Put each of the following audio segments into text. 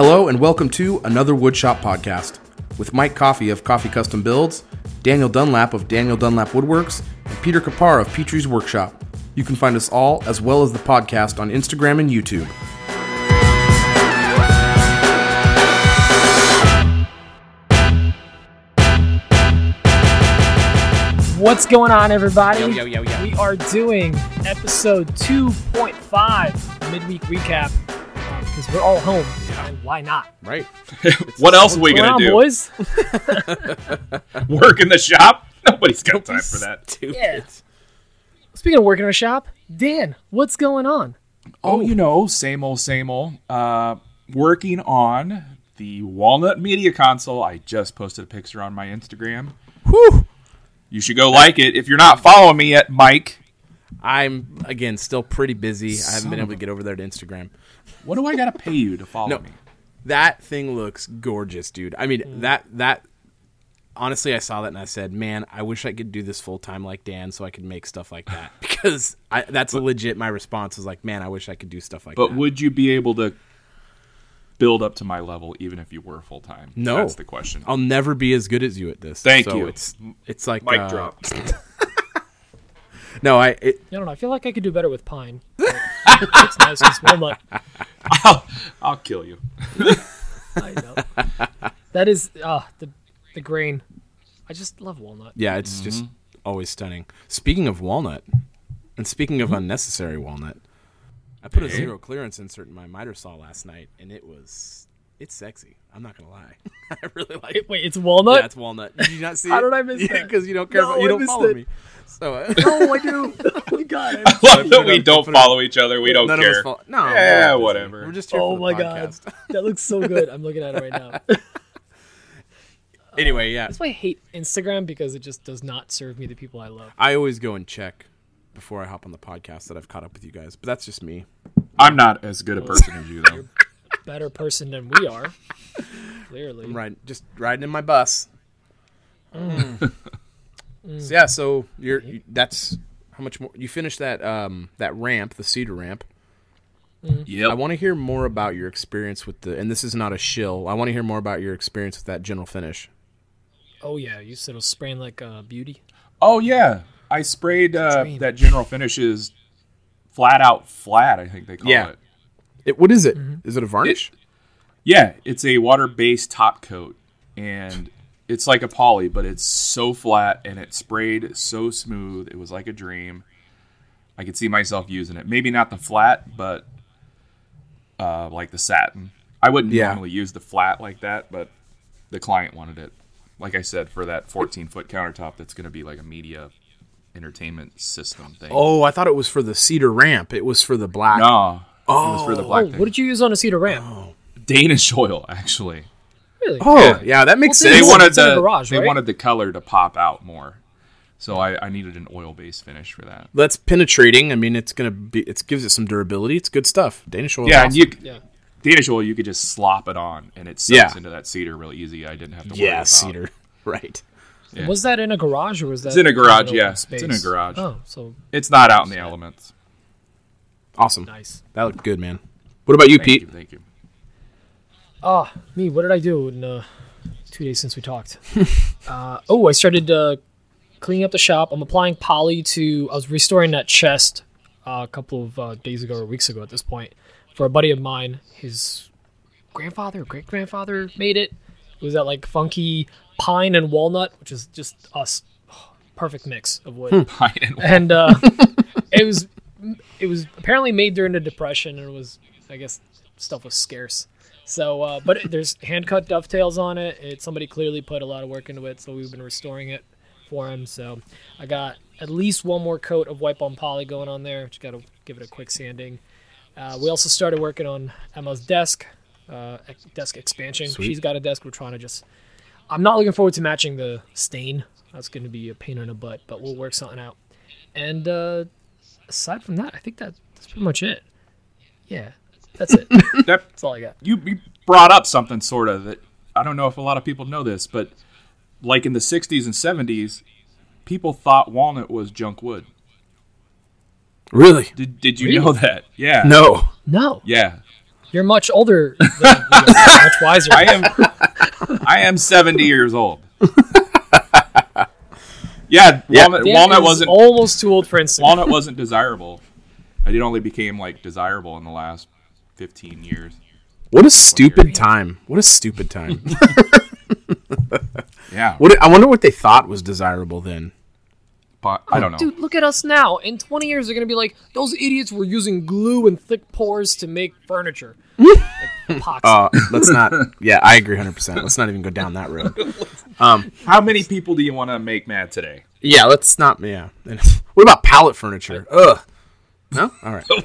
Hello and welcome to another Woodshop podcast with Mike Coffee of Coffee Custom Builds, Daniel Dunlap of Daniel Dunlap Woodworks, and Peter Kapar of Petrie's Workshop. You can find us all as well as the podcast on Instagram and YouTube. What's going on, everybody? Yo, yo, yo, yo. We are doing episode 2.5 midweek recap because we're all home. And why not? Right. what else are we gonna do? boys? Work in the shop? Nobody's got time for that. Yeah. Speaking of working in a shop, Dan, what's going on? Oh, you know, same old, same old. Uh, working on the Walnut Media Console. I just posted a picture on my Instagram. Whew. You should go like it. If you're not following me yet, Mike, I'm again still pretty busy. I haven't been able to get over there to Instagram. what do I gotta pay you to follow No. me? That thing looks gorgeous, dude. I mean, that that honestly, I saw that and I said, "Man, I wish I could do this full time like Dan, so I could make stuff like that." Because I, that's legit. My response was like, "Man, I wish I could do stuff like But that." But would you be able to build up to my level even if you were full time? No. That's the question. I'll never be as good as you at this. Thank So you. It's it's like Mic uh, drop. No, I it, I don't know. I feel like I could do better with pine. but it's nice and walnut. I'll, I'll kill you. I know. That is uh, the the grain. I just love walnut. yeah, it's just Mm-hmm. always stunning. Speaking of walnut, and speaking Mm-hmm. of unnecessary walnut, I put a zero clearance insert in my miter saw last night, and it was it's sexy. I'm not gonna lie, I really like it. Wait, it's walnut? Yeah, it's walnut. Did you not see How it? did I miss yeah, that? Because you don't care. No, about, you I don't follow it. me. So uh, oh, I do. oh my god. I love that we up, don't put up. follow each other. We don't none care. of us follow. No, we're Yeah, whatever. We're just here Oh for the my god. That looks so good. I'm looking at it right now. anyway, yeah, That's why I hate Instagram because it just does not serve me the people I love. I always go and check before I hop on the podcast that I've caught up with you guys. But that's just me. I'm not as good a person as you, though. Better person than we are. Clearly. I'm riding, just riding in my bus. So, yeah, so you're you, that's how much more you finished that um that ramp, the cedar ramp. Yeah, I want to hear more about your experience with the and this is not a shill. I want to hear more about your experience with that general finish. Oh yeah, you said it was spraying like uh, beauty. oh yeah, I sprayed uh, that General Finishes flat out flat. I think they call Yeah. it. It, what is it? Is it a varnish? Yeah, it's a water-based top coat, and it's like a poly, but it's so flat and it sprayed so smooth. It was like a dream. I could see myself using it. Maybe not the flat, but uh, like the satin. I wouldn't Yeah. normally use the flat like that, but the client wanted it. Like I said, for that 14-foot countertop, that's going to be like a media entertainment system thing. oh, I thought it was for the cedar ramp. It was for the black. no, Oh. it was for the black Oh, what did you use on a cedar ramp? Oh. Danish oil, actually. Really? Oh, yeah, Yeah. that makes Well, sense. It's- wanted it's the garage, they right? wanted the color to pop out more, so I, I needed an oil based finish for that. That's penetrating. I mean, it's gonna be. It gives it some durability. It's good stuff. Danish oil. is Yeah, and awesome. you Yeah. Danish oil you could just slop it on and it sucks Yeah. into that cedar really easy. I didn't have to worry yeah, about. cedar. Right. Yeah. Was that in a garage or was that It's in a garage, open yeah. space? It's in a garage. Oh, so It's not out in the elements. Awesome. nice. That looked good, man. What about you, Thank Pete? you, thank you. Oh, me. What did I do in uh, two days since we talked? uh, oh, I started uh, cleaning up the shop. I'm applying poly to. I was restoring that chest uh, a couple of uh, days ago or weeks ago at this point for a buddy of mine. His grandfather great grandfather made it. It was that like funky pine and walnut, which is just us. perfect mix of wood. Pine and and uh, it was it was apparently made during the depression and it was i guess stuff was scarce. So uh, but it, there's hand cut dovetails on it. It somebody clearly put a lot of work into it so we've been restoring it for him so i got at least one more coat of wipe on poly going on there. Just gotta give it a quick sanding. Uh, we also started working on emma's desk uh, desk expansion. Sweet. she's got a desk we're trying to just i'm not looking forward to matching the stain. That's going to be a pain in the butt but we'll work something out. And uh, aside from that, I think that that's pretty much it. Yeah, that's it. that that's all I got. you, you brought up something sort of that I don't know if a lot of people know this, but like in the 60s and 70s, people thought walnut was junk wood. Really? Did did you Really? know that? Yeah. No. No. Yeah. You're much older than we are, much wiser. I am I am 70 years old. Yeah, Yeah. walnut, Dan walnut wasn't almost too old for instant. walnut wasn't desirable. I did only became like desirable in the last 15 years. What a stupid time. What a stupid time. Yeah, what I wonder what they thought was desirable then. But I don't know. Dude, look at us now. In 20 years, they're going to be like, those idiots were using glue and thick pours to make furniture. like, epoxy. Uh, let's not. Yeah, I agree 100%. Let's not even go down that road. How many people do you want to make mad today? Yeah, let's not. Yeah. And What about pallet furniture? Ugh. No? All right. oh,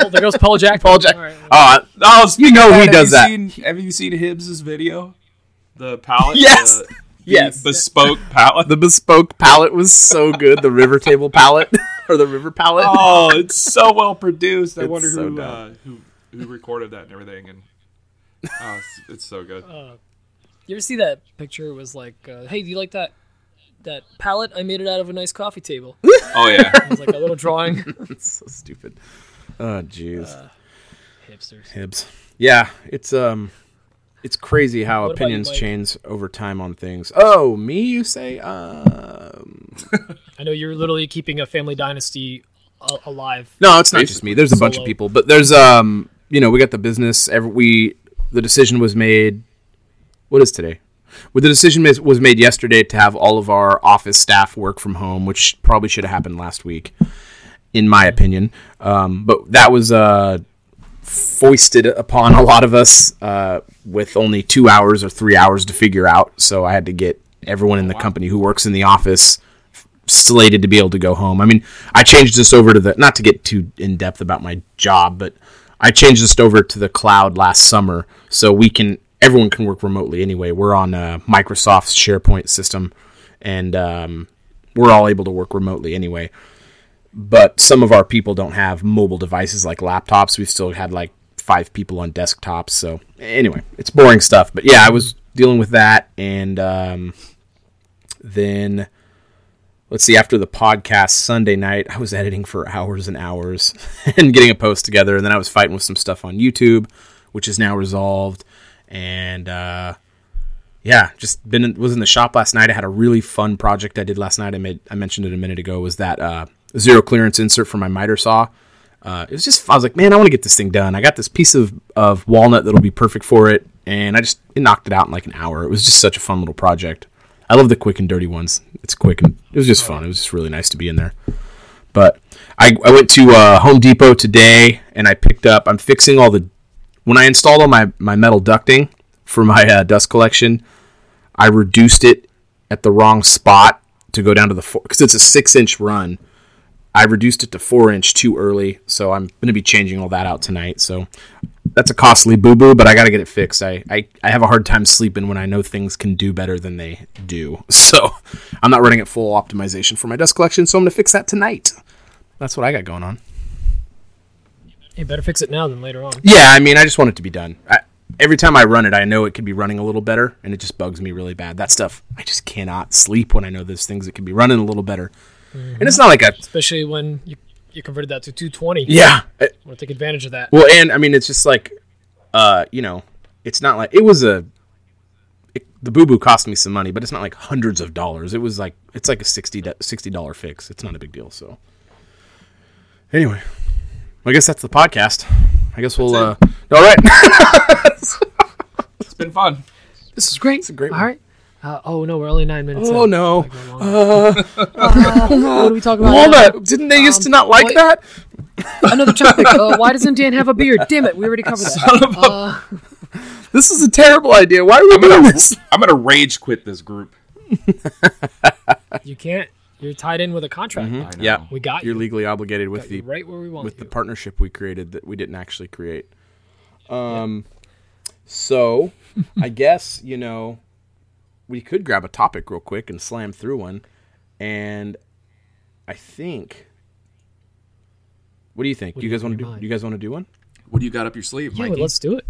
oh, there goes Paul Jack. Paul Jack. All right. Oh, Oh, you know he does that. Seen, have you seen Hibbs's video? The pallet. Yes. the- the Yes. bespoke pallet. The bespoke pallet was so good. The river table pallet or the river pallet. oh, it's so well produced. I It's wonder so who, dumb. uh, who who recorded that and everything. And oh, it's, it's so good. You ever see that picture? It was like, uh, hey, do you like that that pallet? I made it out of a nice coffee table. Oh yeah. It was like a little drawing. It's so stupid. Oh, jeez. Hipsters. Hibbs. Yeah, it's um, it's crazy how What about you, opinions change over time on things. Oh, me? You say? Um, I know you're literally keeping a family dynasty a- alive. no, it's not just me. There's a bunch of people, but there's um, you know, we got the business. Every we the decision was made. What is today? Well, the decision was- was made yesterday to have all of our office staff work from home, which probably should have happened last week, in my opinion. Um, but that was uh, foisted upon a lot of us uh, with only two hours or three hours to figure out. So I had to get everyone in the company who works in the office slated to be able to go home. I mean, I changed this over to the not to get too in depth about my job, but I changed this over to the cloud last summer, so we can everyone can work remotely anyway. We're on uh, Microsoft's SharePoint system, and um, we're all able to work remotely anyway. But some of our people don't have mobile devices like laptops. We've still had like five people on desktops. So anyway, it's boring stuff. But yeah, I was dealing with that, and um, then let's see after the podcast sunday night i was editing for hours and hours and getting a post together and then i was fighting with some stuff on youtube which is now resolved and uh yeah just been in, was in the shop last night i had a really fun project i did last night i made i mentioned it a minute ago was that uh zero clearance insert for my miter saw uh, it was just I was like, man, I want to get this thing done. I got this piece of, of walnut that'll be perfect for it, and I just it knocked it out in like an hour. It was just such a fun little project. I love the quick and dirty ones. It's quick and it was just fun. It was just really nice to be in there. But I, I went to uh, Home Depot today and I picked up. I'm fixing all the when I installed all my my metal ducting for my uh, dust collection. I reduced it at the wrong spot to go down to the four because it's a six inch run. I reduced it to four inch too early, so I'm going to be changing all that out tonight. So that's a costly boo boo, but I got to get it fixed. I, I, I have a hard time sleeping when I know things can do better than they do. So I'm not running at full optimization for my dust collection, so I'm going to fix that tonight. That's what I got going on. You better fix it now than later on. Yeah, I mean, I just want it to be done. I, every time I run it, I know it could be running a little better, and it just bugs me really bad. That stuff, I just cannot sleep when I know there's things that can be running a little better. And it's not like a Especially when you, you converted that to 220. yeah. I- want to take advantage of that. Well, and I mean, it's just like, uh, you know, it's not like it was a. It, the boo boo cost me some money, but it's not like hundreds of dollars. It was like it's like a 60 dollar fix. It's not a big deal. So, anyway, I guess that's the podcast. I guess we'll. Uh, all right. It's been fun. This is great. It's a great All one. right. Uh, oh no, we're only nine minutes. oh in. no, What do we talk about? walnut! Didn't they used to not like what- that? Another topic. Uh, why doesn't Dan have a beard? Damn it, we already covered that. Uh, This is a terrible idea. Why are we doing this? I'm gonna rage quit this group. you can't. You're tied in with a contract. I know. Yeah, We got you're you. legally obligated with the right where we want with you. the partnership we created that we didn't actually create. Um, so I guess you know we could grab a topic real quick and slam through one, and I think. What do you think? What do you guys want to do? mind? You guys want to do one? What do you got up your sleeve, yeah, Mikey? let's do it.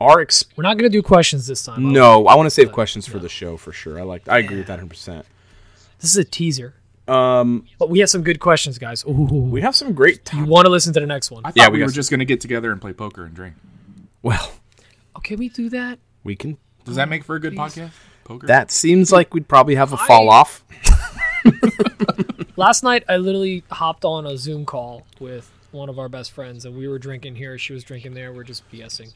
Our ex- We're not gonna do questions this time. no, I want to save questions for the show for sure. I like. I agree with that 100. percent This is a teaser. Um, But we have some good questions, guys. Ooh, we have some great. you want to listen to the next one? I thought Yeah, we, we were got just going to get together and play poker and drink. well, Okay, we do that. we can. Does that make for a good podcast? Poker. That seems like we'd probably have a fall off. Last night, I literally hopped on a Zoom call with one of our best friends, and we were drinking here. She was drinking there. We're just BSing.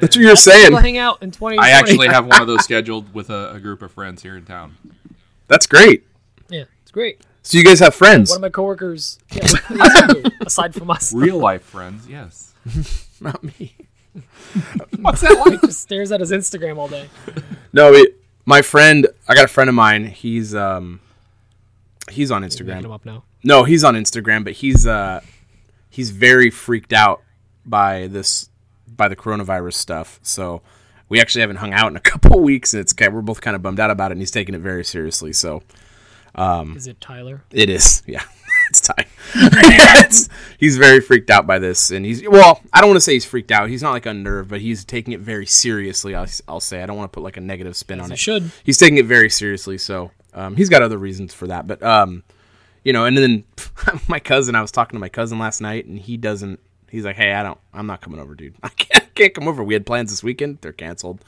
That's what you're saying. hang out in 2020. I actually have one of those scheduled with a, a group of friends here in town. That's great. Yeah, it's great. So you guys have friends? One of my coworkers, yeah, what do you do, aside from us, Real life friends, yes. Not me. What's that like? just stares at his Instagram all day. No, it, my friend. I got a friend of mine. He's um, he's on Making him Instagram. up now. No, he's on Instagram, but he's uh, he's very freaked out by this by the coronavirus stuff. So we actually haven't hung out in a couple of weeks, and it's we're both kind of bummed out about it. And he's taking it very seriously. So um, Is it Tyler? It is, yeah. It's time. He's very freaked out by this, and he's well. I don't want to say he's freaked out. He's not like unnerved, but he's taking it very seriously. I'll, I'll say. I don't want to put like a negative spin on I it. should. He's taking it very seriously, so um, he's got other reasons for that. But um, you know, and then my cousin. I was talking to my cousin last night, and he doesn't. He's like, "Hey, I don't. I'm not coming over, dude. I can't, I can't come over. We had plans this weekend. They're canceled.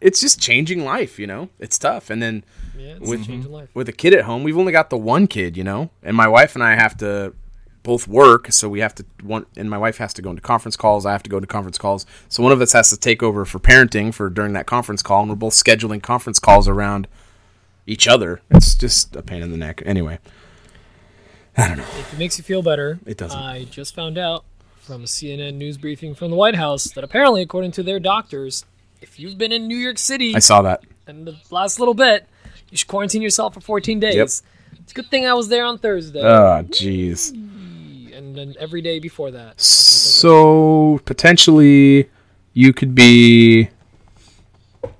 It's just changing life, you know. It's tough, and then." Yeah, With- a change in life. with a kid at home, we've only got the one kid, you know, and my wife and I have to both work, so we have to one, and my wife has to go into conference calls. I have to go to conference calls, so one of us has to take over for parenting for during that conference call, and we're both scheduling conference calls around each other. It's just a pain in the neck. Anyway, I don't know. If it makes you feel better, It doesn't. I just found out from a CNN news briefing from the White House that apparently, according to their doctors, if you've been in New York City I saw that. in the last little bit, you should quarantine yourself for 14 days. Yep. It's a good thing I was there on Thursday, Oh, jeez. and then every day before that. So potentially, you could be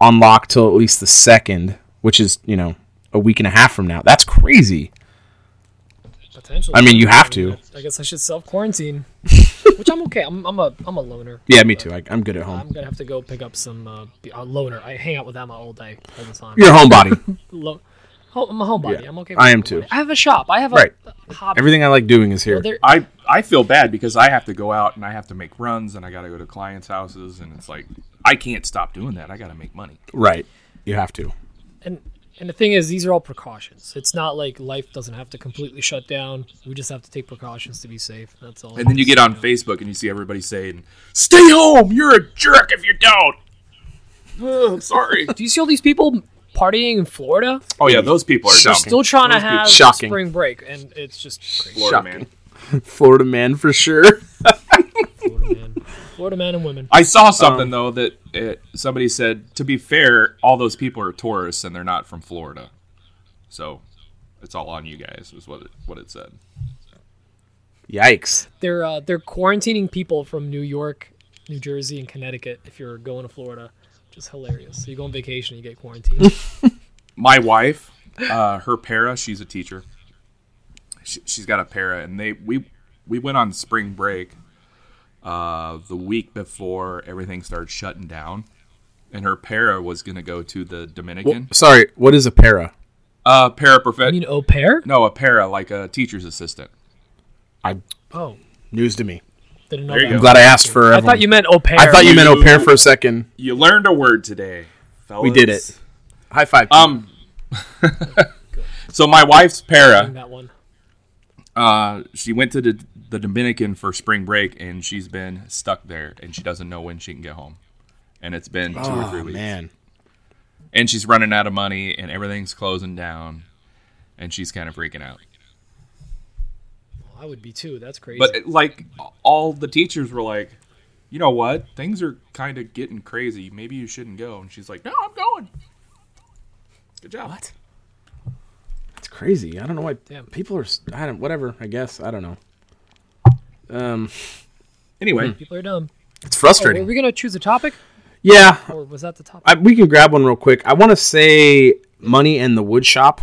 on lock till at least the second, which is you know a week and a half from now. That's crazy. Potentially. I mean, you have to. I guess I should self quarantine, which I'm okay. I'm, I'm a I'm a loner. Yeah, me too. I, I'm good at home. I'm gonna have to go pick up some uh, be- a loner. I hang out with Emma all day, all the time. You're a homebody. Lo- I'm a homebody. Yeah, I'm okay. I am homebody. too. I have a shop. I have a, Right. a hobby. Everything I like doing is here. Well, I, I feel bad because I have to go out and I have to make runs and I got to go to clients' houses and it's like I can't stop doing that. I got to make money. right. You have to. and and the thing is, these are all precautions. It's not like life doesn't have to completely shut down. We just have to take precautions to be safe. That's all. And then you get on Facebook and you see everybody saying, "Stay home. You're a jerk if you don't." Oh, I'm sorry. Do you see all these people partying in Florida? oh yeah, those people are They're dumb. Still trying to Those people- have Shocking. spring break, and it's just crazy. Florida Shocking. man. Florida man for sure. Florida man, Florida man and women. I saw something though that it, somebody said. To be fair, all those people are tourists and they're not from Florida, so it's all on you guys. Is what it, what it said. Yikes. They're uh, they're quarantining people from New York, New Jersey, and Connecticut if you're going to Florida, which is hilarious. So you go on vacation, you get quarantined. my wife, uh, her para, she's a teacher. She, she's got a para, and they we we went on spring break uh, the week before everything started shutting down, and her para was going to go to the Dominican. Sorry. What is a para? Uh, para I prof- mean, au pair? no, a para like a teacher's assistant. I Oh, news to me. didn't know that. I'm glad I asked for. I thought you meant au pair. I thought you meant au pair for a second. You learned a word today, fellas. We did it. High five. Um. so my wife's para. that one. Uh, she went to the, the Dominican for spring break, and she's been stuck there, and she doesn't know when she can get home. And it's been two or oh, three oh weeks. man. And she's running out of money, and everything's closing down, and she's kind of freaking out. Well, I would be too. That's crazy. But like all the teachers were like, you know what? Things are kind of getting crazy. Maybe you shouldn't go. And she's like, no, I'm going. Good job. What? That's crazy. I don't know why Damn. people are. s- I don't. Whatever. I guess. I don't know. Um. Anyway, People are dumb. It's Oh, frustrating. were we gonna choose a topic, yeah. or was that the topic? I, we can grab one real quick. I want to say money and the wood shop,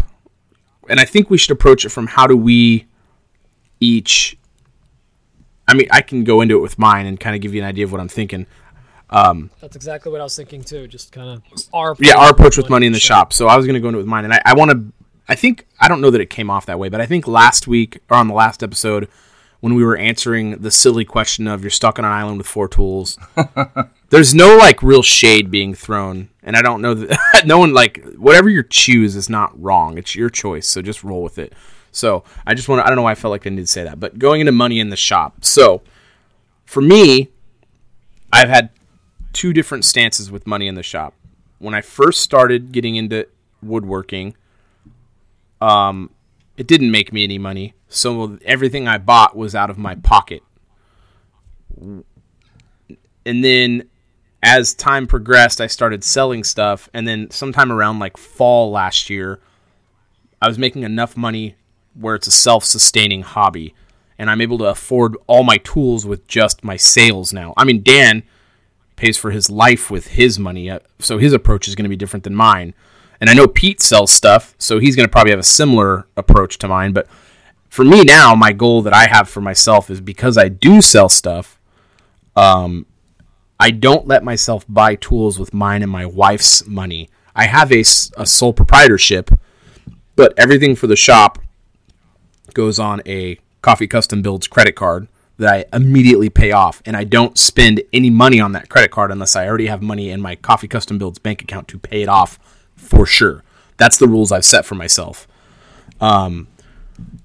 and I think we should approach it from how do we each. I mean, I can go into it with mine and kind of give you an idea of what I'm thinking. Um, That's exactly what I was thinking too. Just kind of our Yeah, our approach with money in the shop. So I was going to go into it with mine, and I, I want to I think I don't know that it came off that way, but I think last week or on the last episode when we were answering the silly question of you're stuck on an island with four tools. there's no like real shade being thrown, and I don't know that no one like whatever you choose is not wrong. It's your choice, so just roll with it. So I just want to, I don't know why I felt like I needed to say that, but going into money in the shop. So for me, I've had two different stances with money in the shop. When I first started getting into woodworking, um, it didn't make me any money, so everything I bought was out of my pocket. And then as time progressed, I started selling stuff, and then sometime around like fall last year, I was making enough money where it's a self-sustaining hobby, and I'm able to afford all my tools with just my sales now. I mean, Dan pays for his life with his money, uh, so his approach is going to be different than mine. And I know Pete sells stuff, so he's going to probably have a similar approach to mine. But for me now, my goal that I have for myself is because I do sell stuff, um, I don't let myself buy tools with mine and my wife's money. I have a, a sole proprietorship, but everything for the shop goes on a Coffee Custom Builds credit card that I immediately pay off, and I don't spend any money on that credit card unless I already have money in my Coffee Custom Builds bank account to pay it off for sure. That's the rules I've set for myself. Um,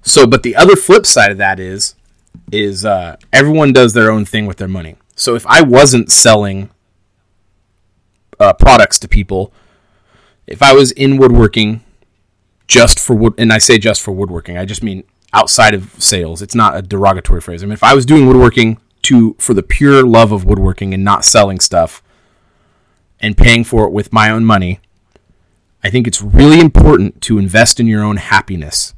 so, but the other flip side of that is, is uh, everyone does their own thing with their money. So if I wasn't selling uh, products to people, if I was in woodworking just for wood, and I say just for woodworking, I just mean outside of sales. It's not a derogatory phrase. I mean, if I was doing woodworking to for the pure love of woodworking and not selling stuff and paying for it with my own money, I think it's really important to invest in your own happiness.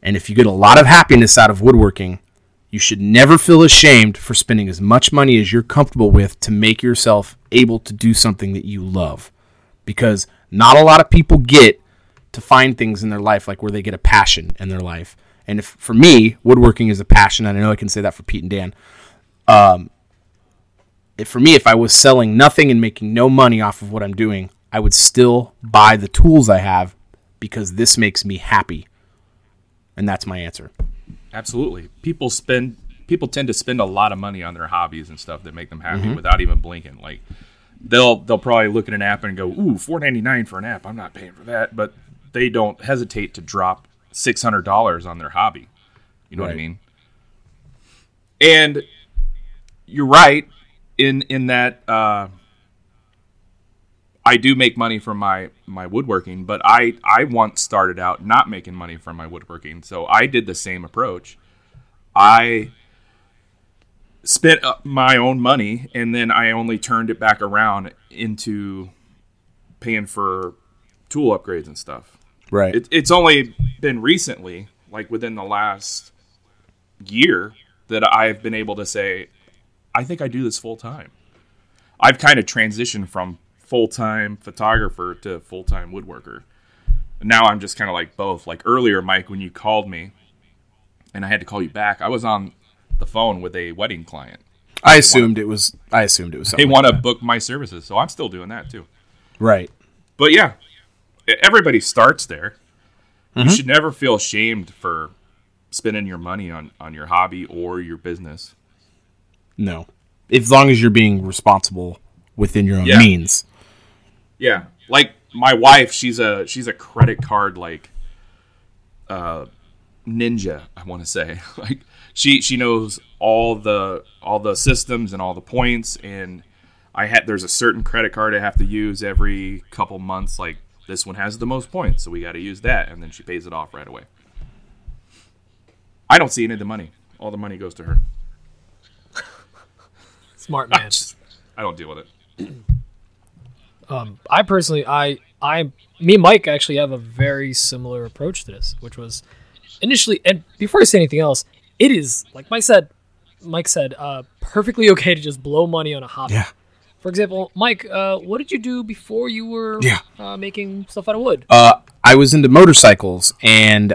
And if you get a lot of happiness out of woodworking, you should never feel ashamed for spending as much money as you're comfortable with to make yourself able to do something that you love. Because not a lot of people get to find things in their life like where they get a passion in their life. And if for me, woodworking is a passion, and I know I can say that for Pete and Dan. Um, if for me, if I was selling nothing and making no money off of what I'm doing, I would still buy the tools I have because this makes me happy. And that's my answer. Absolutely. People spend people tend to spend a lot of money on their hobbies and stuff that make them happy mm-hmm. without even blinking. Like they'll they'll probably look at an app and go, "Ooh, four ninety nine for an app. I'm not paying for that." But they don't hesitate to drop six hundred dollars on their hobby. You know right. what I mean? And you're right in in that uh, I do make money from my my woodworking, but I I once started out not making money from my woodworking, so I did the same approach. I spent my own money, and then I only turned it back around into paying for tool upgrades and stuff. Right. It, it's only been recently, like within the last year, that I've been able to say, I think I do this full time. I've kind of transitioned from full time photographer to full time woodworker. Now I'm just kind of like both. Like earlier, Mike, when you called me and I had to call you back, I was on the phone with a wedding client. I assumed it was. I assumed it was. They want to book my services, so I'm still doing that too. Right. But yeah, everybody starts there. Mm-hmm. You should never feel ashamed for spending your money on on your hobby or your business. No, as long as you're being responsible within your own yeah. means. Yeah, like my wife, she's a she's a credit card like uh, ninja. I want to say like she she knows all the all the systems and all the points and I had there's a certain credit card I have to use every couple months. Like this one has the most points, so we got to use that, and then she pays it off right away. I don't see any of the money. All the money goes to her. Smart man. I, just, I don't deal with it. Um, I personally, I, I, me and Mike actually have a very similar approach to this, which was initially, and before I say anything else, it is like Mike said, Mike said, uh, perfectly okay to just blow money on a hobby. Yeah. For example, Mike, uh, what did you do before you were yeah. uh, making stuff out of wood? Uh, I was into motorcycles, and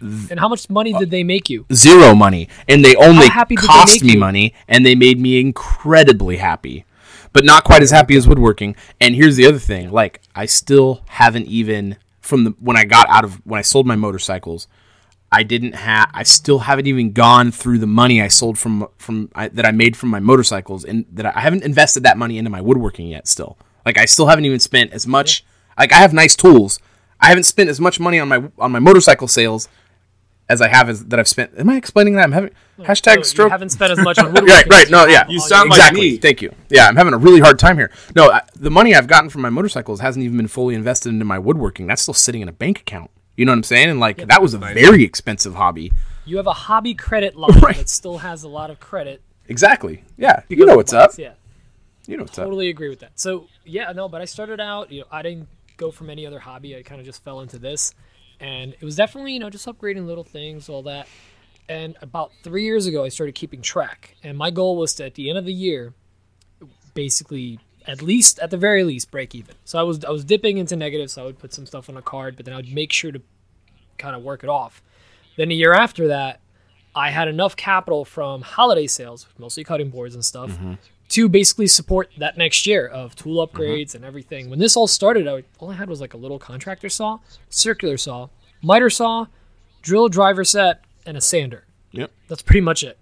and how much money did they make you? Zero money, and they only cost me you? money, and they made me incredibly happy but not quite as happy as woodworking. And here's the other thing: like I still haven't even from the when I got out of when I sold my motorcycles. I didn't have. I still haven't even gone through the money I sold from from I, that I made from my motorcycles, and that I, I haven't invested that money into my woodworking yet. Still, like I still haven't even spent as much. Like I have nice tools. I haven't spent as much money on my on my motorcycle sales as I have as that I've spent. Am I explaining that? I'm having hashtag No, stroke. You haven't spent as much on woodworking. right, right. No, yeah. You your- sound like exactly. me. Thank you. Yeah, I'm having a really hard time here. No, I, the money I've gotten from my motorcycles hasn't even been fully invested into my woodworking. That's still sitting in a bank account. You know what I'm saying? And like that was a very expensive hobby. You have a hobby credit line Right. that still has a lot of credit. Exactly. Yeah. You know of what's up. Yeah, You know what's up. totally agree with that. So yeah, no, but I started out. You know, I didn't go from any other hobby. I kind of just fell into this, and it was definitely you know just upgrading little things, all that. And about three years ago, I started keeping track, and my goal was to at the end of the year, basically at least at the very least break even. So I was I was dipping into negative, so I would put some stuff on a card, but then I would make sure to kind of work it off. Then a year after that, I had enough capital from holiday sales, mostly cutting boards and stuff, mm-hmm. To basically support that next year of tool upgrades and everything. When this all started, I, all I had was like a little contractor saw, circular saw, miter saw, drill driver set, and a sander. Yep. That's pretty much it.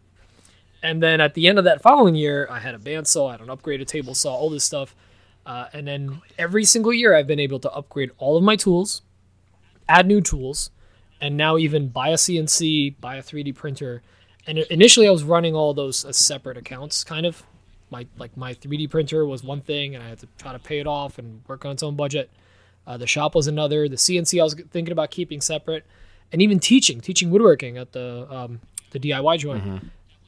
And then at the end of that following year, I had a bandsaw, I had an upgraded table saw, all this stuff. Uh, and then every single year, I've been able to upgrade all of my tools, add new tools, and now even buy a CNC, buy a 3D printer. And initially, I was running all those as separate accounts, kind of. My like my 3D printer was one thing, and I had to try to pay it off and work on its own budget. Uh, the shop was another. The CNC I was thinking about keeping separate, and even teaching, teaching woodworking at the um, the DIY joint.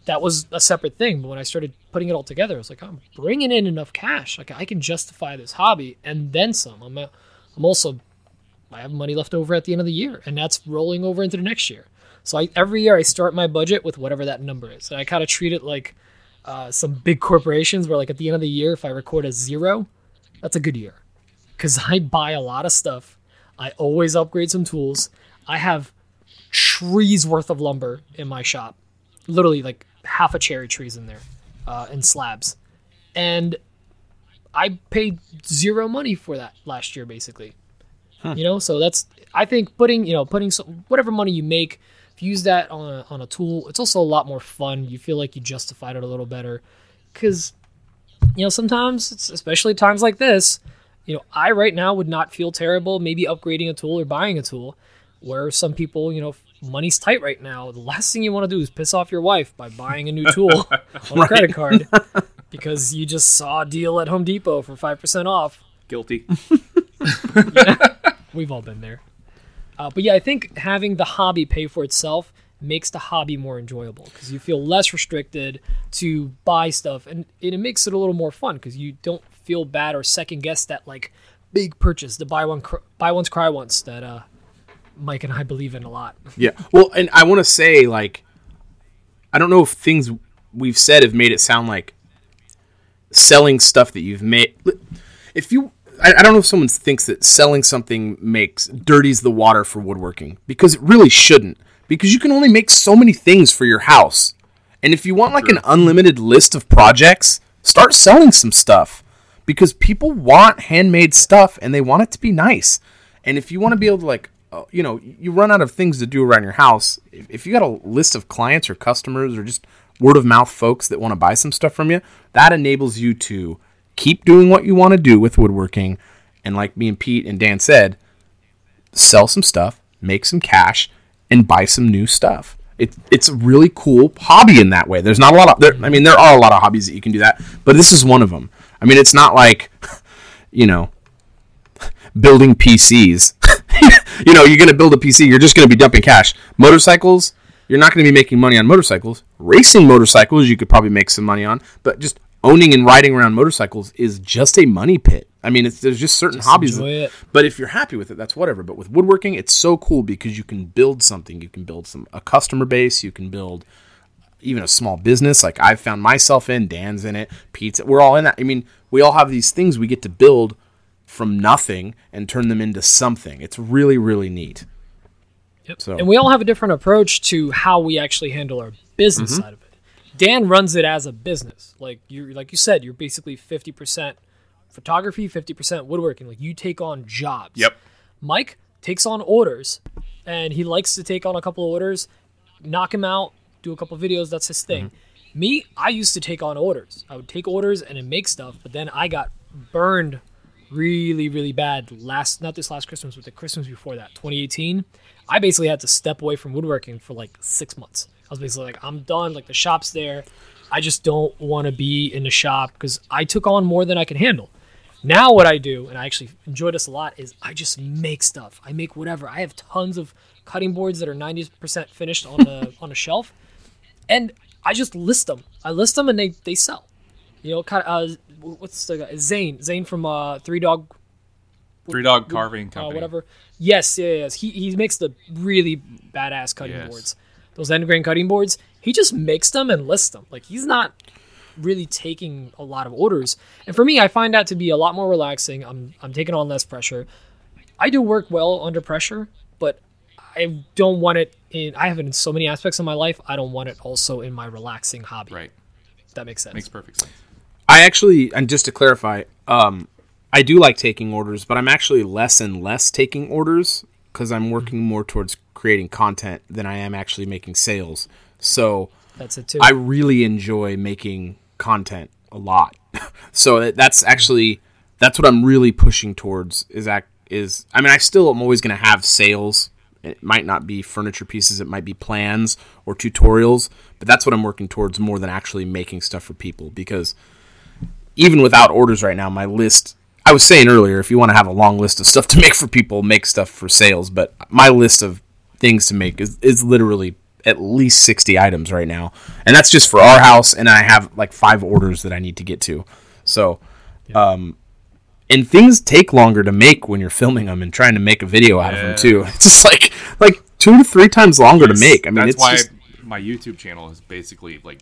That was a separate thing. But when I started putting it all together, I was like, I'm bringing in enough cash. Like I can justify this hobby and then some. I'm, a, I'm also I have money left over at the end of the year, and that's rolling over into the next year. So I, every year I start my budget with whatever that number is, and I kind of treat it like uh, some big corporations, where like at the end of the year, if I record a zero, that's a good year, because I buy a lot of stuff. I always upgrade some tools. I have trees worth of lumber in my shop, literally like half a cherry trees in there, uh, and slabs, and I paid zero money for that last year, basically. You know, so that's I think putting you know putting some, whatever money you make, if you use that on a, on a tool, it's also a lot more fun. You feel like you justified it a little better, because you know sometimes, it's, especially times like this, you know I right now would not feel terrible maybe upgrading a tool or buying a tool, where some people you know money's tight right now. The last thing you want to do is piss off your wife by buying a new tool on a credit card because you just saw a deal at Home Depot for five percent off. Guilty. We've all been there. Uh, but yeah, I think having the hobby pay for itself makes the hobby more enjoyable because you feel less restricted to buy stuff, and it makes it a little more fun because you don't feel bad or second guess that like big purchase, the buy one cr- buy once cry once that uh, Mike and I believe in a lot. Yeah. Well, and I want to say like I don't know if things we've said have made it sound like selling stuff that you've made. If you, I, I don't know if someone thinks that selling something makes dirties the water for woodworking because it really shouldn't. Because you can only make so many things for your house, and if you want like an unlimited list of projects, start selling some stuff because people want handmade stuff and they want it to be nice. And if you want to be able to like, uh, you know, you run out of things to do around your house. If, if you got a list of clients or customers or just word of mouth folks that want to buy some stuff from you, that enables you to keep doing what you want to do with woodworking. And like me and Pete and Dan said, sell some stuff, make some cash, and buy some new stuff. It, it's a really cool hobby in that way. There's not a lot of, there, I mean, there are a lot of hobbies that you can do that, but this is one of them. I mean, it's not like, you know, building PCs. you know, you're going to build a PC, you're just going to be dumping cash. Motorcycles, you're not going to be making money on motorcycles. Racing motorcycles, you could probably make some money on, but just owning and riding around motorcycles is just a money pit. I mean, it's, there's just certain hobbies. that- it. but if you're happy with it, that's whatever. But with woodworking, it's so cool because you can build something. You can build some a customer base. You can build even a small business. Like I've found myself in. Dan's in it. Pete's. We're all in that. I mean, we all have these things we get to build from nothing and turn them into something. It's really really neat. Yep. So- And we all have a different approach to how we actually handle our business Mm-hmm. side of. Dan runs it as a business. Like you like you said, you're basically 50% photography, 50% woodworking. Like you take on jobs. Yep. Mike takes on orders, and he likes to take on a couple of orders, knock him out, do a couple of videos. That's his thing. Mm-hmm. Me, I used to take on orders. I would take orders and then make stuff, but then I got burned really, really bad last not this last Christmas, but the Christmas before that, 2018. I basically had to step away from woodworking for like six months. I was basically like, I'm done. Like the shop's there. I just don't want to be in the shop because I took on more than I can handle. Now what I do, and I actually enjoy this a lot, is I just make stuff. I make whatever. I have tons of cutting boards that are 90% finished on the on a shelf, and I just list them. I list them and they they sell. You know, kind of. Uh, what's the guy? Zane. Zane from uh, Three Dog Three Dog Carving uh, Company. whatever. Yes, yeah, yes. He he makes the really badass cutting Yes. boards. Those end grain cutting boards. He just makes them and lists them. Like he's not really taking a lot of orders. And for me, I find that to be a lot more relaxing. I'm I'm taking on less pressure. I do work well under pressure, but I don't want it in. I have it in so many aspects of my life. I don't want it also in my relaxing hobby. Right. If that makes sense. Makes perfect sense. I actually, and just to clarify, um, I do like taking orders, but I'm actually less and less taking orders because I'm working mm-hmm. more towards creating content than I am actually making sales. So That's it too. I really enjoy making content a lot. so that's actually that's what I'm really pushing towards. Is that is I mean I still am always going to have sales. It might not be furniture pieces. It might be plans or tutorials. But that's what I'm working towards more than actually making stuff for people because even without orders right now, my list. I was saying earlier, if you want to have a long list of stuff to make for people, make stuff for sales. But my list of things to make is, is literally at least 60 items right now. And that's just for our house. And I have like five orders that I need to get to. So, um, and things take longer to make when you're filming them and trying to make a video out of them too. It's just like, like two to three times longer to make. I mean, that's it's why just, my YouTube channel has basically like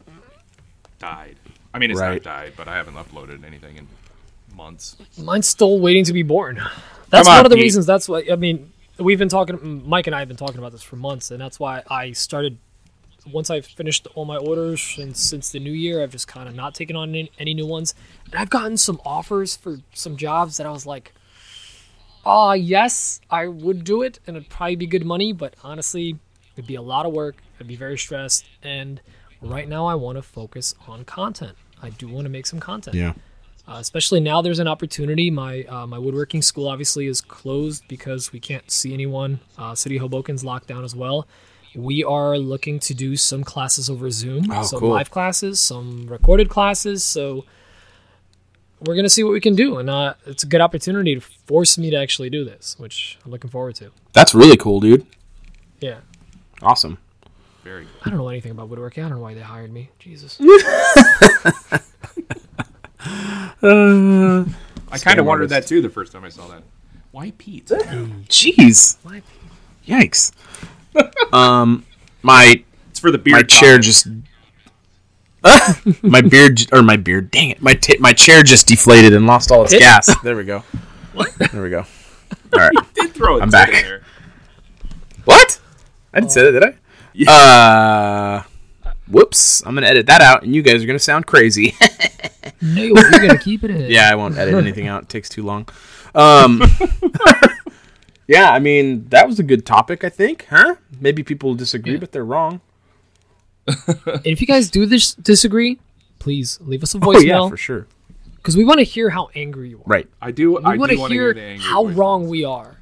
died. I mean, it's Right. not died, but I haven't uploaded anything in months. Mine's still waiting to be born. That's on, one of the Pete. reasons. That's why I mean we've been talking. Mike and I have been talking about this for months, and that's why I started. Once I've finished all my orders, and since the new year, I've just kind of not taken on any, any new ones. And I've gotten some offers for some jobs that I was like, "Ah, yes, I would do it, and it'd probably be good money." But honestly, it'd be a lot of work. I'd be very stressed, and right now I want to focus on content. I do want to make some content yeah. Uh, especially now there's an opportunity. My uh, my woodworking school obviously is closed because we can't see anyone. Uh, city hoboken's locked down as well. We are looking to do some classes over zoom Oh, some cool. live classes some recorded classes. So we're going to see what we can do. And uh, it's a good opportunity to force me to actually do this which i'm looking forward to. That's really cool, dude. yeah. Awesome. Very good. i don't know anything about woodworking. I don't know why they hired me. Jesus I kind of wondered that too the first time I saw that. Why Pete? Jeez. Why- Yikes. um, my It's for the beard. my chair topic. just my beard or my beard. Dang it! My ta my chair just deflated and lost all its It- gas. There we go. What? There we go. All right. did throw it I'm back. there. What? I didn't say that, did I? Uh. Whoops! I'm gonna edit that out, and you guys are gonna sound crazy. No you're going to keep it in yeah, I won't edit anything out. It takes too long. Um. yeah, I mean that was a good topic. I think, huh? Maybe people disagree, Yeah. but they're wrong. And if you guys do this disagree, please leave us a Oh yeah, voicemail for sure. because we want to hear how angry you are. Right. I do. We I want to hear hear the angry how voice. wrong we are,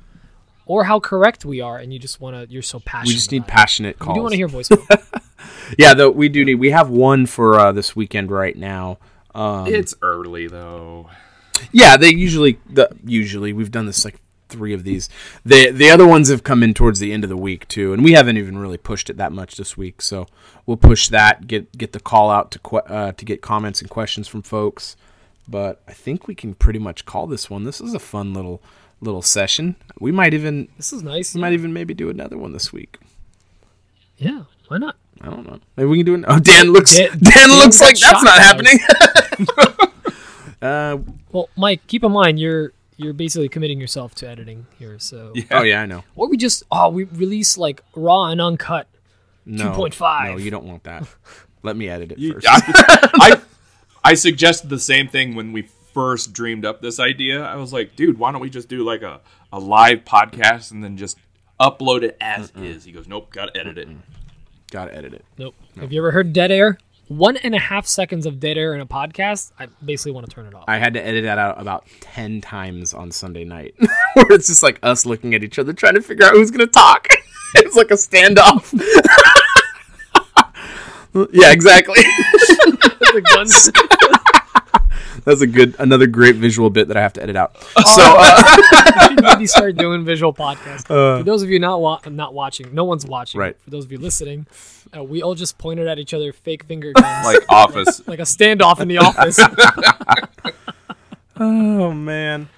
or how correct we are, and you just want to. You're so passionate. We just need about it. passionate We calls. do want to hear voicemail. Yeah, though we do need. We have one for uh, this weekend right now. Um, It's early though. yeah, they usually the usually we've done this like three of these. The the other ones have come in towards the end of the week too, and we haven't even really pushed it that much this week. So we'll push that. Get get the call out to que- uh, to get comments and questions from folks. But I think we can pretty much call this one. This is a fun little little session. We might even this is nice. we might even maybe do another one this week. yeah, why not? I don't know. Maybe we can do it. Oh, Dan looks. Dan- Dan, Dan looks got like that's not happening. uh, Well, Mike, keep in mind you're you're basically committing yourself to editing here. So, Yeah. oh yeah, I know. what we just oh we release like raw and uncut. No, 2.5. No, you don't want that. Let me edit it You- first. I, I I suggested the same thing when we first dreamed up this idea, I was like, dude, why don't we just do like a, a live podcast and then just upload it as is? He goes, nope, gotta edit it. Gotta edit it. Nope. Have you ever heard dead air? One and a half seconds of dead air in a podcast, I basically want to turn it off. I had to edit that out about 10 times on Sunday night, where it's just like us looking at each other trying to figure out who's going to talk. it's like a standoff. yeah, exactly. the guns. That's a good, another great visual bit that I have to edit out. Oh. So, uh, should maybe start doing visual podcasts. For those of you not wa- not watching, no one's watching. Right. For those of you listening, uh, we all just pointed at each other, fake finger guns, like, office, Like Office. a standoff in the office. oh, man.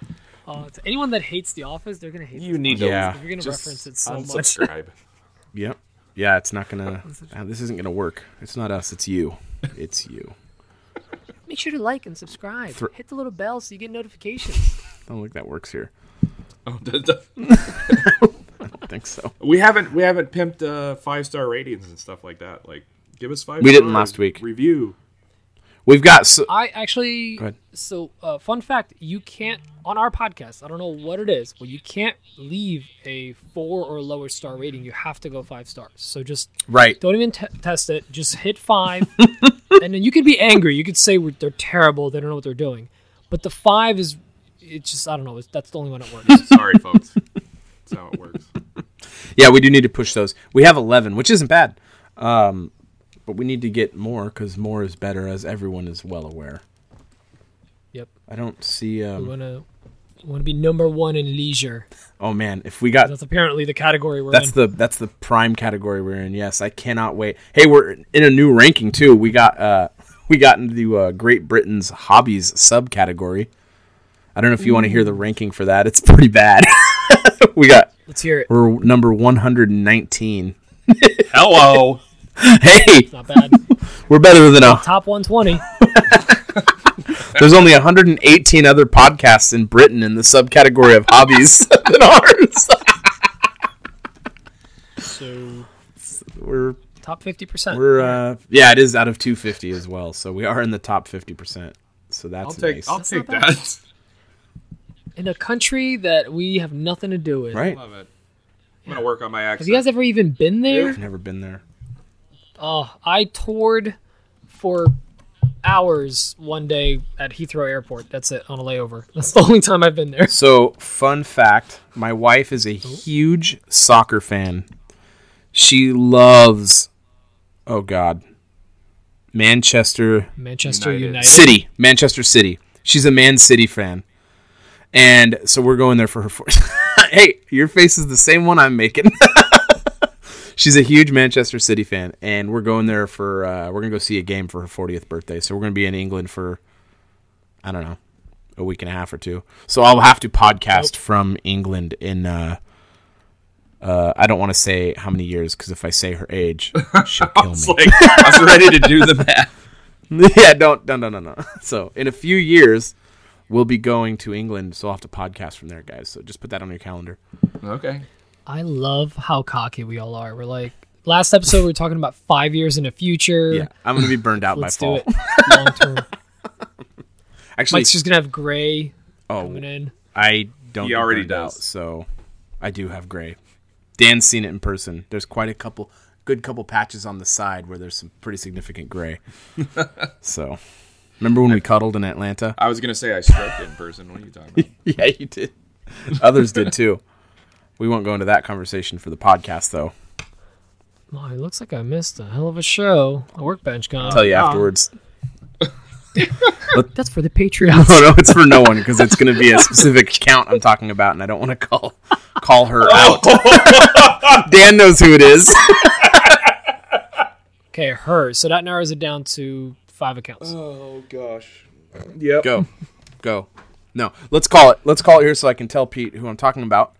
Uh, to anyone that hates The Office, they're gonna hate. You need to Yeah. You're gonna just reference it so much. unsubscribe. Yep. Yeah, it's not going to, this isn't going to work. It's not us, it's you. It's you. Make sure to like and subscribe. Thr- Hit the little bell so you get notifications. don't think that works here. Oh, does the- I don't think so. we haven't we haven't pimped uh, five star ratings and stuff like that. Like, give us five. We didn't last week. Review. We've got, so, I actually. Go ahead. So, uh, fun fact: you can't on our podcast. I don't know what it is, but you can't leave a four or lower star rating. You have to go five stars. So just right. don't even t- test it. Just hit five, and then you could be angry. You could say they're terrible. They don't know what they're doing. But the five is, it's just I don't know. It's, that's the only one that works. Sorry, folks. That's how it works. Yeah, we do need to push those. We have 11, which isn't bad. Um, but we need to get more because more is better, as everyone is well aware. yep. I don't see. We Um, wanna want to be number one in leisure. oh man, if we got That's apparently the category we're that's in. the that's the prime category we're in. Yes, I cannot wait. Hey, we're in a new ranking too. We got uh we got into uh, Great Britain's hobbies subcategory. I don't know if you want to hear the ranking for that. It's pretty bad. we got Let's hear it. we're number 119. Hello. Hey, Not bad. we're better than a Top 120. There's only 118 other podcasts in Britain in the subcategory of hobbies than ours. So We're top 50%. we're uh yeah, it is out of 250 as well. So we are in the top 50%. So that's I'll take nice. I'll That's take not bad. that. in a country that we have nothing to do with. right? Love it. I'm gonna work on my accent. Have you guys ever even been there? I've never been there. Oh, I toured for hours one day at Heathrow Airport. That's it on a layover. That's the only time I've been there. So, fun fact, my wife is a oh. huge soccer fan. She loves Oh god. Manchester Manchester United. United. City, Manchester City. She's a Man City fan, and so we're going there for her. Fourth. hey, your face is the same one I'm making. She's a huge Manchester City fan, and we're going there for. Uh, we're gonna go see a game for her 40th birthday. So we're gonna be in England for, I don't know, a week and a half or two. So I'll have to podcast from England in. Uh, uh, I don't want to say how many years because if I say her age, she'll kill me. Like I was ready to do the math. yeah, don't, no, no, no, no. So in a few years, we'll be going to England, so I'll have to podcast from there, guys. So just put that on your calendar. Okay. I love how cocky we all are. We're like, last episode we were talking about five years in the future. Yeah, I'm gonna be burned out by Let's do fall. it long term. Actually, Mike's just gonna have gray oh, coming in. I don't. He get already burned out, does. so I do have gray. Dan's seen it in person. There's quite a couple, good couple patches on the side where there's some pretty significant gray. so, remember when we cuddled in Atlanta? I was gonna say I stroked it in person. What are you talking about? yeah, you did. Others did too. We won't go into that conversation for the podcast, though. Oh, it looks like I missed a hell of a show. A workbench gone. I'll tell you yeah. afterwards. That's for the Patreon. Oh no, it's for no one because it's going to be a specific account I'm talking about, and I don't want to call call her oh. out. Dan knows who it is. Okay, her. So that narrows it down to five accounts. Oh gosh. Yep. Go, go. No, let's call it. Let's call it here so I can tell Pete who I'm talking about.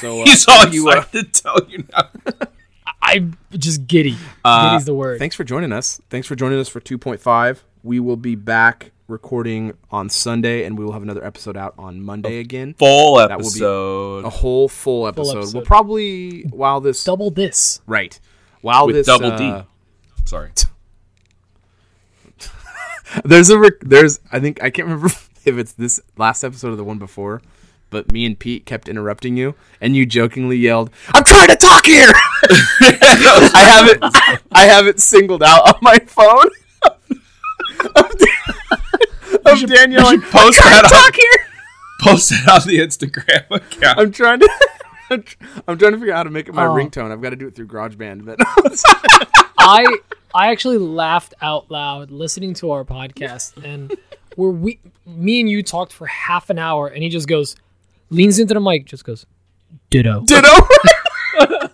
So uh, He's all you, uh, excited to tell you now. I'm just giddy. uh, Giddy's the word. Thanks for joining us. Thanks for joining us for 2.5. We will be back recording on Sunday, and we will have another episode out on Monday again. Full episode will be- episode A whole full episode. episode. We'll probably while this Double this. right while with this double D. uh, Sorry. There's a rec- there's I think I can't remember. if it's this last episode or the one before, but me and Pete kept interrupting you, and you jokingly yelled, "I'm trying to talk here." I have it. I have it singled out on my phone. of Dan- of Danielle, like, post "I'm trying that to on- talk here. Post it on the Instagram account. I'm trying to. I'm tr- I'm trying to figure out how to make it my Oh. ringtone. I've got to do it through GarageBand, but I I actually laughed out loud listening to our podcast, and where we, me and you talked for half an hour, and he just goes, leans into the mic, just goes, ditto. ditto.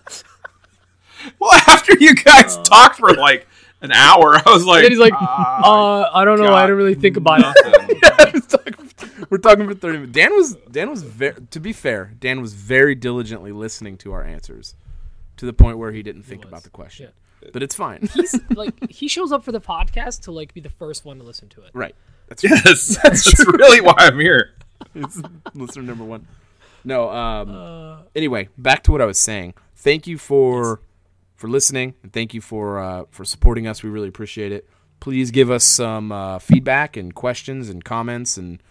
Well, after you guys talked for like an hour, I was like, And he's like, "Ah, uh, I don't know, I God. don't really think about it. nothing." We're talking- We're talking for thirty minutes. Dan was Dan was very. To be fair, Dan was very diligently listening to our answers, to the point where he didn't think about the question. But it's fine. He's like, he shows up for the podcast to like be the first one to listen to it. right. That's yes, that's, really why I'm here. It's listener number one. No. Um. anyway, back to what I was saying. Thank you for for listening, and thank you for uh, for supporting us. We really appreciate it. Please give us some uh, feedback and questions and comments and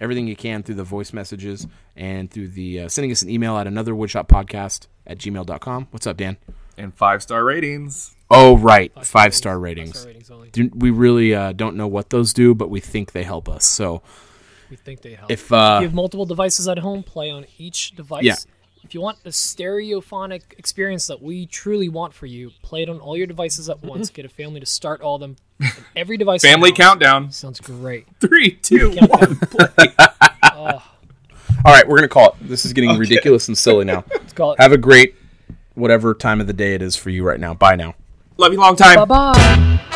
everything you can through the voice messages and through the uh, sending us an email at another woodshop podcast at gmail.com. What's up, Dan? And five star ratings. Oh, right. Five star ratings. Five-star ratings only. Do- We really uh, don't know what those do, but we think they help us. So We think they help. if uh, you have multiple devices at home, play on each device. Yeah. If you want the stereophonic experience that we truly want for you, play it on all your devices at once. Get a family to start all them. Every device. Family countdown. Sounds great. Three, two, Countdown. one, play. Oh, all right, we're gonna call it. This is getting ridiculous and silly now. let's call it. Have a great whatever time of the day it is for you right now. Bye now. Love you long time. Bye bye.